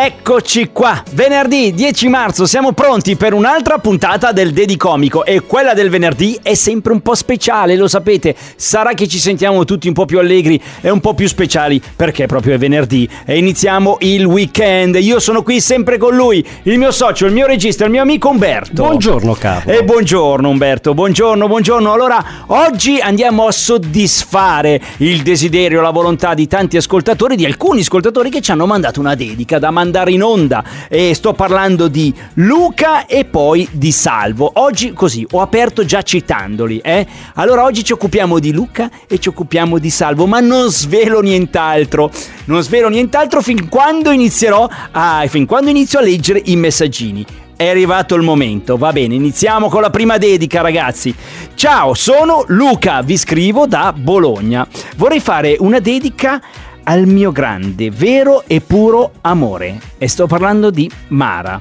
Eccoci qua! Venerdì 10 marzo siamo pronti per un'altra puntata del Dedicomico e quella del venerdì è sempre un po' speciale, lo sapete. Sarà che ci sentiamo tutti un po' più allegri e un po' più speciali perché proprio è venerdì e iniziamo il weekend. Io sono qui sempre con lui, il mio socio, il mio regista, il mio amico Umberto. Buongiorno Carlo. E buongiorno Umberto, buongiorno, buongiorno. Allora, oggi andiamo a soddisfare il desiderio, la volontà di tanti ascoltatori, di alcuni ascoltatori che ci hanno mandato una dedica da mandare in onda. E sto parlando di Luca e poi di Salvo. Oggi così, ho aperto già citandoli, eh? Allora oggi ci occupiamo di Luca e ci occupiamo di Salvo, ma non svelo nient'altro. Non svelo nient'altro fin quando inizierò a fin quando inizio a leggere i messaggini. È arrivato il momento, va bene, iniziamo con la prima dedica ragazzi. Ciao, sono Luca, vi scrivo da Bologna. Vorrei fare una dedica al mio grande, vero e puro amore. E sto parlando di Mara.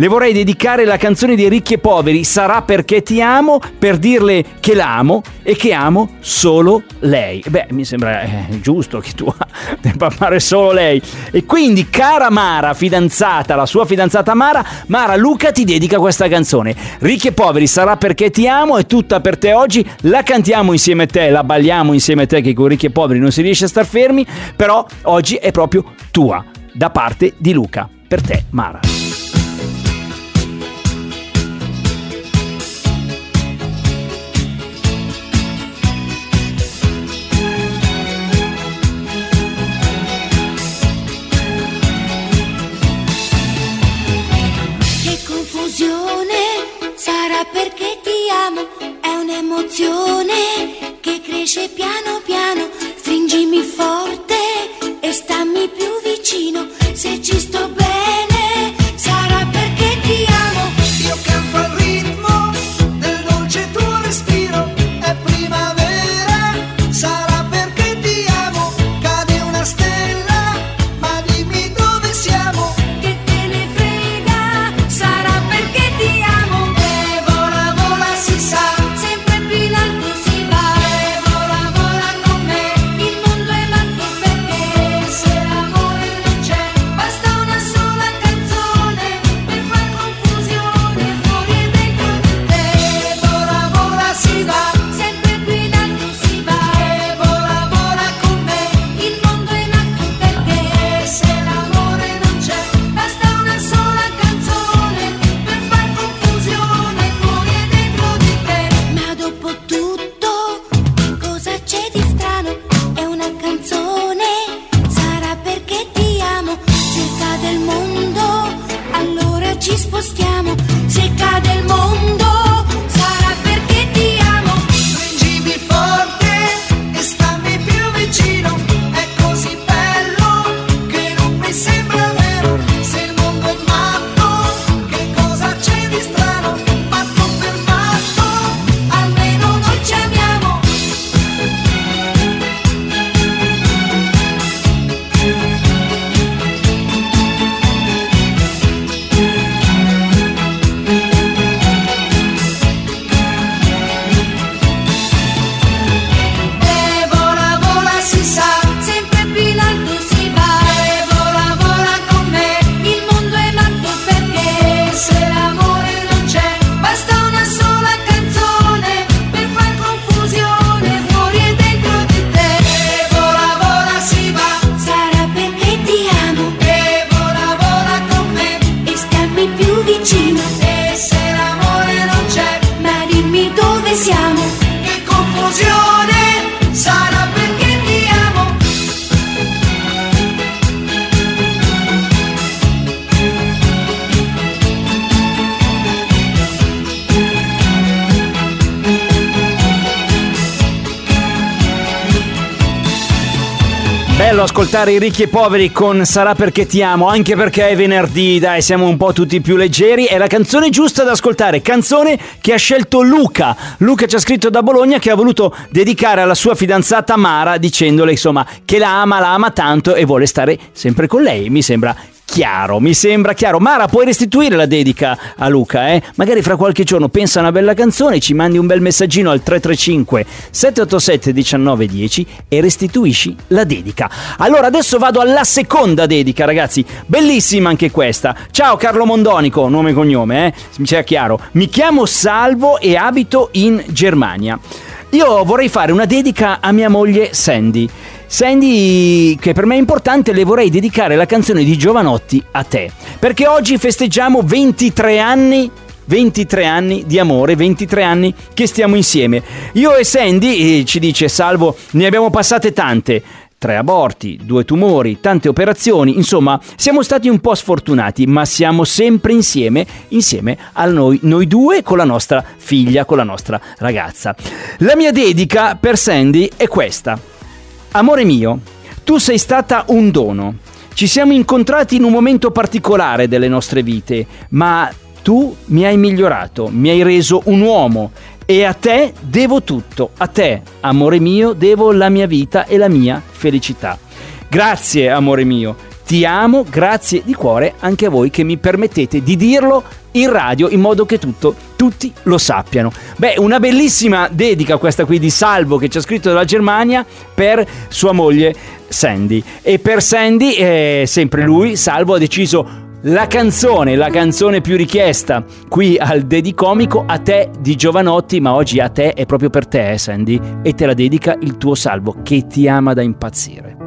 Le vorrei dedicare la canzone dei ricchi e poveri, Sarà perché ti amo, per dirle che l'amo e che amo solo lei. Beh, mi sembra eh, giusto che tu debba amare solo lei. E quindi, cara Mara, fidanzata, la sua fidanzata Mara, Mara, Luca ti dedica questa canzone. Ricchi e poveri, sarà perché ti amo, è tutta per te oggi, la cantiamo insieme a te, la balliamo insieme a te, che con ricchi e poveri non si riesce a star fermi, però oggi è proprio tua, da parte di Luca. Per te, Mara. Bello ascoltare i ricchi e poveri con Sarà perché ti amo, anche perché è venerdì, dai, siamo un po' tutti più leggeri. È la canzone giusta da ascoltare, canzone che ha scelto Luca. Luca ci ha scritto da Bologna che ha voluto dedicare alla sua fidanzata Mara dicendole insomma che la ama, la ama tanto e vuole stare sempre con lei. Mi sembra chiaro, mi sembra chiaro. Mara, puoi restituire la dedica a Luca, eh? Magari fra qualche giorno pensa a una bella canzone, ci mandi un bel messaggino al 335 787 1910 e restituisci la dedica. Allora, adesso vado alla seconda dedica, ragazzi. Bellissima anche questa. Ciao Carlo Mondonico, nome e cognome, eh? Mi sia chiaro. Mi chiamo Salvo e abito in Germania. Io vorrei fare una dedica a mia moglie Sandy. Sandy, che per me è importante, le vorrei dedicare la canzone di Giovanotti a te. Perché oggi festeggiamo 23 anni 23 anni di amore, 23 anni che stiamo insieme. Io e Sandy, eh, ci dice Salvo, ne abbiamo passate tante. Tre aborti, due tumori, tante operazioni, insomma, siamo stati un po' sfortunati, ma siamo sempre insieme, insieme a noi, noi due con la nostra figlia, con la nostra ragazza. La mia dedica per Sandy è questa. Amore mio, tu sei stata un dono. Ci siamo incontrati in un momento particolare delle nostre vite, ma tu mi hai migliorato, mi hai reso un uomo e a te devo tutto. A te, amore mio, devo la mia vita e la mia felicità. Grazie, amore mio. Ti amo, grazie di cuore anche a voi che mi permettete di dirlo in radio in modo che tutto, tutti lo sappiano. Beh, una bellissima dedica questa qui di Salvo che ci ha scritto dalla Germania per sua moglie Sandy. E per Sandy, eh, sempre lui, Salvo ha deciso la canzone, la canzone più richiesta qui al Dedicomico a te di Giovanotti, ma oggi a te è proprio per te, eh, Sandy, e te la dedica il tuo Salvo che ti ama da impazzire.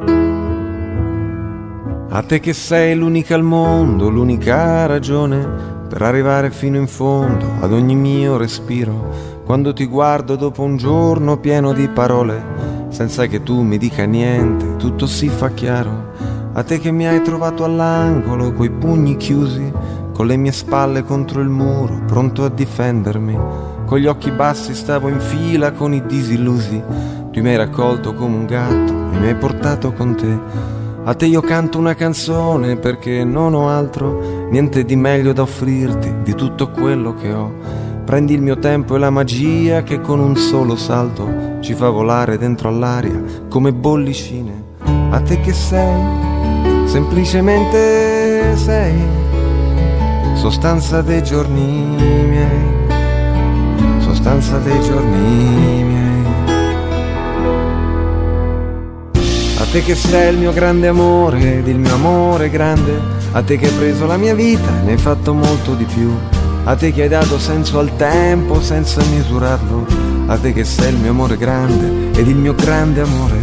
A te che sei l'unica al mondo, l'unica ragione per arrivare fino in fondo ad ogni mio respiro. Quando ti guardo dopo un giorno pieno di parole, senza che tu mi dica niente, tutto si fa chiaro. A te che mi hai trovato all'angolo, coi pugni chiusi, con le mie spalle contro il muro, pronto a difendermi. Con gli occhi bassi stavo in fila con i disillusi. Tu mi hai raccolto come un gatto e mi hai portato con te. A te io canto una canzone perché non ho altro, niente di meglio da offrirti di tutto quello che ho. Prendi il mio tempo e la magia che con un solo salto ci fa volare dentro all'aria come bollicine. A te che sei, semplicemente sei, sostanza dei giorni miei, sostanza dei giorni miei. Te che sei il mio grande amore ed il mio amore grande, a te che hai preso la mia vita e ne hai fatto molto di più, a te che hai dato senso al tempo senza misurarlo, a te che sei il mio amore grande ed il mio grande amore,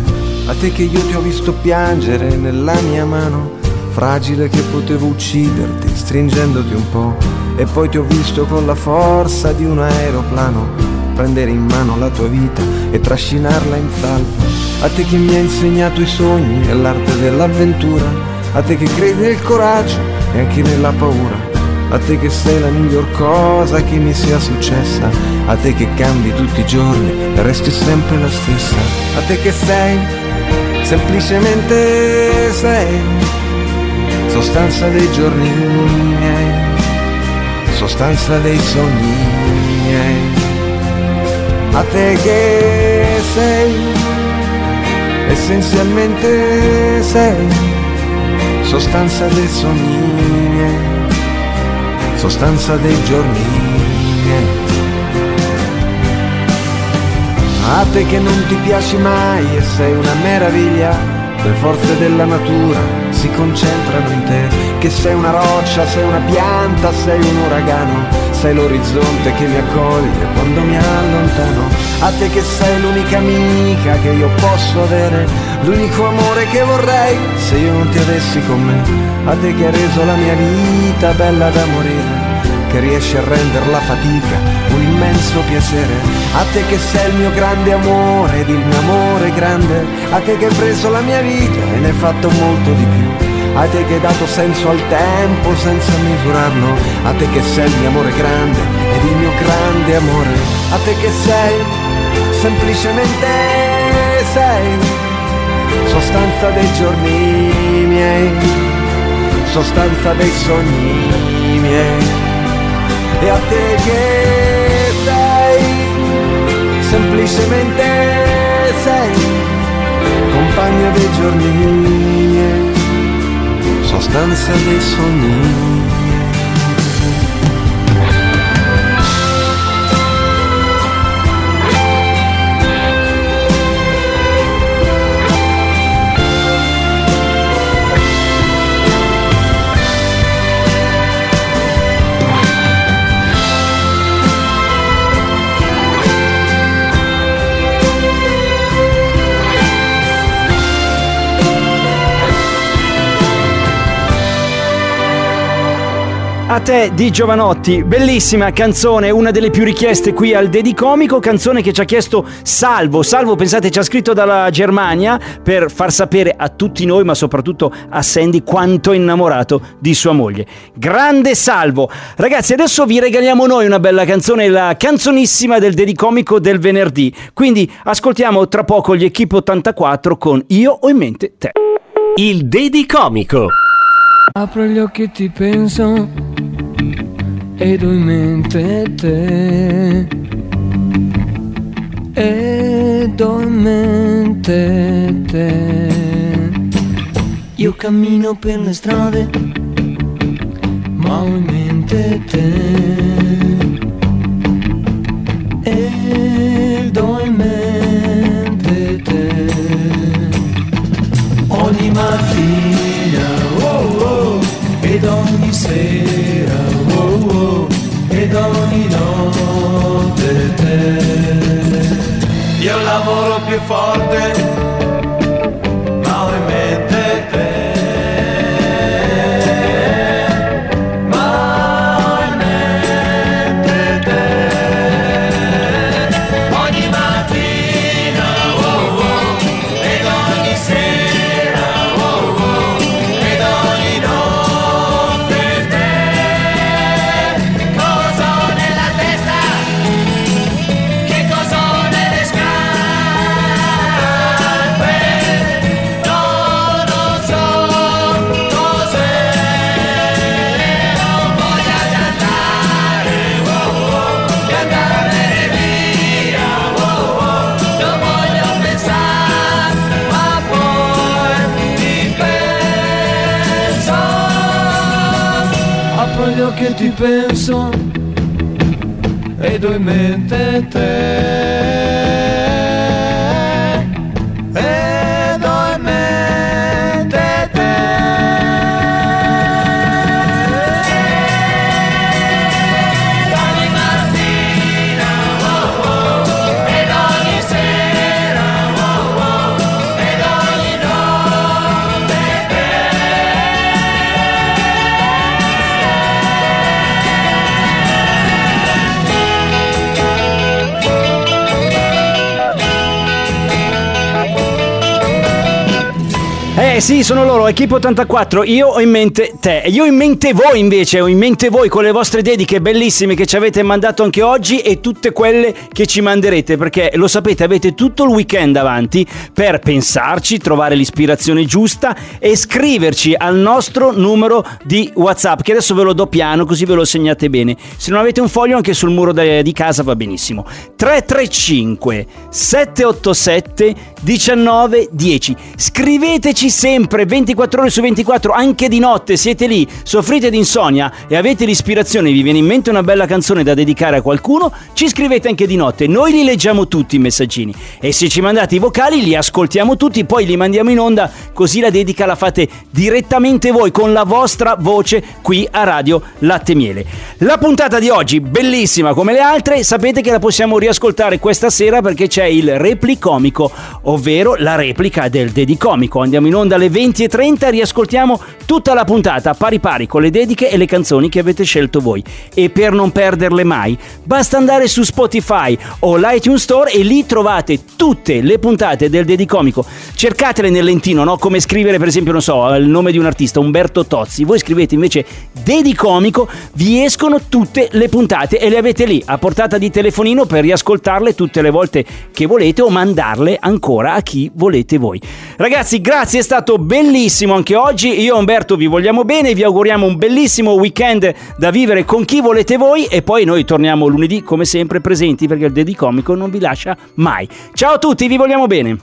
a te che io ti ho visto piangere nella mia mano, fragile che potevo ucciderti stringendoti un po', e poi ti ho visto con la forza di un aeroplano prendere in mano la tua vita e trascinarla in salvo. A te che mi hai insegnato i sogni e l'arte dell'avventura, a te che credi nel coraggio e anche nella paura, a te che sei la miglior cosa che mi sia successa, a te che cambi tutti i giorni e resti sempre la stessa, a te che sei, semplicemente sei, sostanza dei giorni miei, sostanza dei sogni miei. A te che sei, essenzialmente sei, sostanza dei sogni miei, sostanza dei giorni miei. A te che non ti piaci mai e sei una meraviglia, le forze della natura si concentrano in te, che sei una roccia, sei una pianta, sei un uragano, sei l'orizzonte che mi accoglie quando mi allontano. A te che sei l'unica amica che io posso avere, l'unico amore che vorrei se io non ti avessi con me. A te che hai reso la mia vita bella da morire che riesci a rendere la fatica un immenso piacere. A te che sei il mio grande amore ed il mio amore grande, a te che hai preso la mia vita e ne hai fatto molto di più. A te che hai dato senso al tempo senza misurarlo, a te che sei il mio amore grande ed il mio grande amore, a te che sei semplicemente sei sostanza dei giorni miei, sostanza dei sogni miei. E a te che sei, semplicemente sei, compagna dei giorni sostanza dei sogni A te di Giovanotti, bellissima canzone, una delle più richieste qui al Dedicomico, canzone che ci ha chiesto Salvo. Salvo, pensate, ci ha scritto dalla Germania per far sapere a tutti noi, ma soprattutto a Sandy, quanto è innamorato di sua moglie. Grande Salvo! Ragazzi, adesso vi regaliamo noi una bella canzone, la canzonissima del Dedicomico del venerdì. Quindi ascoltiamo tra poco gli Equipe 84 con Io ho in mente te. Il Dedicomico. Apro gli occhi e ti penso ed ho in mente te. Ed ho in mente te. Io cammino per le strade, ma ho in mente te. Ed ho in mente te. Ogni mattina, oh oh, ed ogni sera, oh, ed ogni notte te. Io lavoro più forte, penso ed ho mente te. Eh sì, sono loro, Equipe 84, io ho in mente te, io ho in mente voi invece, ho in mente voi con le vostre dediche bellissime che ci avete mandato anche oggi e tutte quelle che ci manderete, perché lo sapete, avete tutto il weekend avanti per pensarci, trovare l'ispirazione giusta e scriverci al nostro numero di WhatsApp, che adesso ve lo do piano così ve lo segnate bene. Se non avete un foglio anche sul muro di casa va benissimo. 335 787 1910. Scriveteci sempre 24 ore su 24, anche di notte, siete lì, soffrite di insonnia e avete l'ispirazione, vi viene in mente una bella canzone da dedicare a qualcuno, ci scrivete anche di notte, noi li leggiamo tutti i messaggini e se ci mandate i vocali li ascoltiamo tutti, poi li mandiamo in onda, così la dedica la fate direttamente voi con la vostra voce qui a Radio Latte Miele. La puntata di oggi, bellissima come le altre, sapete che la possiamo riascoltare questa sera perché c'è il replicomico, ovvero la replica del dedicomico. Andiamo in onda alle 20.30 riascoltiamo tutta la puntata pari pari con le dediche e le canzoni che avete scelto voi. E per non perderle mai, basta andare su Spotify o l'iTunes Store e lì trovate tutte le puntate del Dedicomico. Cercatele nel lentino, no? Come scrivere per esempio, non so, il nome di un artista, Umberto Tozzi. Voi scrivete invece Dedicomico, vi escono tutte le puntate e le avete lì a portata di telefonino per riascoltarle tutte le volte che volete o mandarle ancora a chi volete voi. Ragazzi, grazie, è stato bellissimo anche oggi. Io e Umberto vi vogliamo bene, vi auguriamo un bellissimo weekend da vivere con chi volete voi e poi noi torniamo lunedì come sempre presenti perché il Dedicomico non vi lascia mai. Ciao a tutti, vi vogliamo bene.